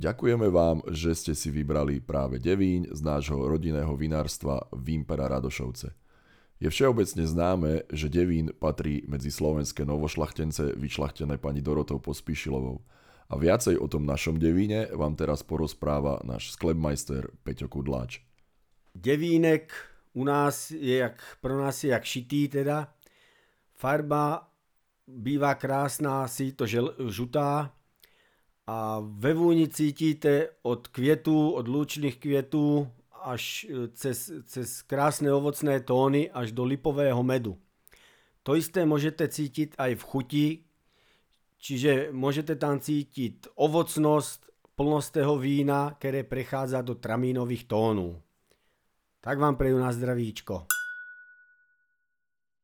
Ďakujeme vám, že ste si vybrali práve Devín z nášho rodinného vinárstva Vimpera Radošovce. Je všeobecne známe, že Devín patrí medzi slovenské novošlachtence vyšlachtené pani Dorotou Pospíšilovou. A viacej o tom našom Devíne vám teraz porozpráva náš sklepmajster Peťo Kudláč. Devínek u nás je jak, pro nás je jak šitý teda. Farba bývá krásná, si to žel, žutá, a ve vůni cítíte od květů, od lúčných květů až e, cez, cez krásne ovocné tóny až do lipového medu. To isté môžete cítiť aj v chuti, čiže môžete tam cítiť ovocnosť plnostého vína, ktoré prechádza do tramínových tónů. Tak vám prejú na zdravíčko.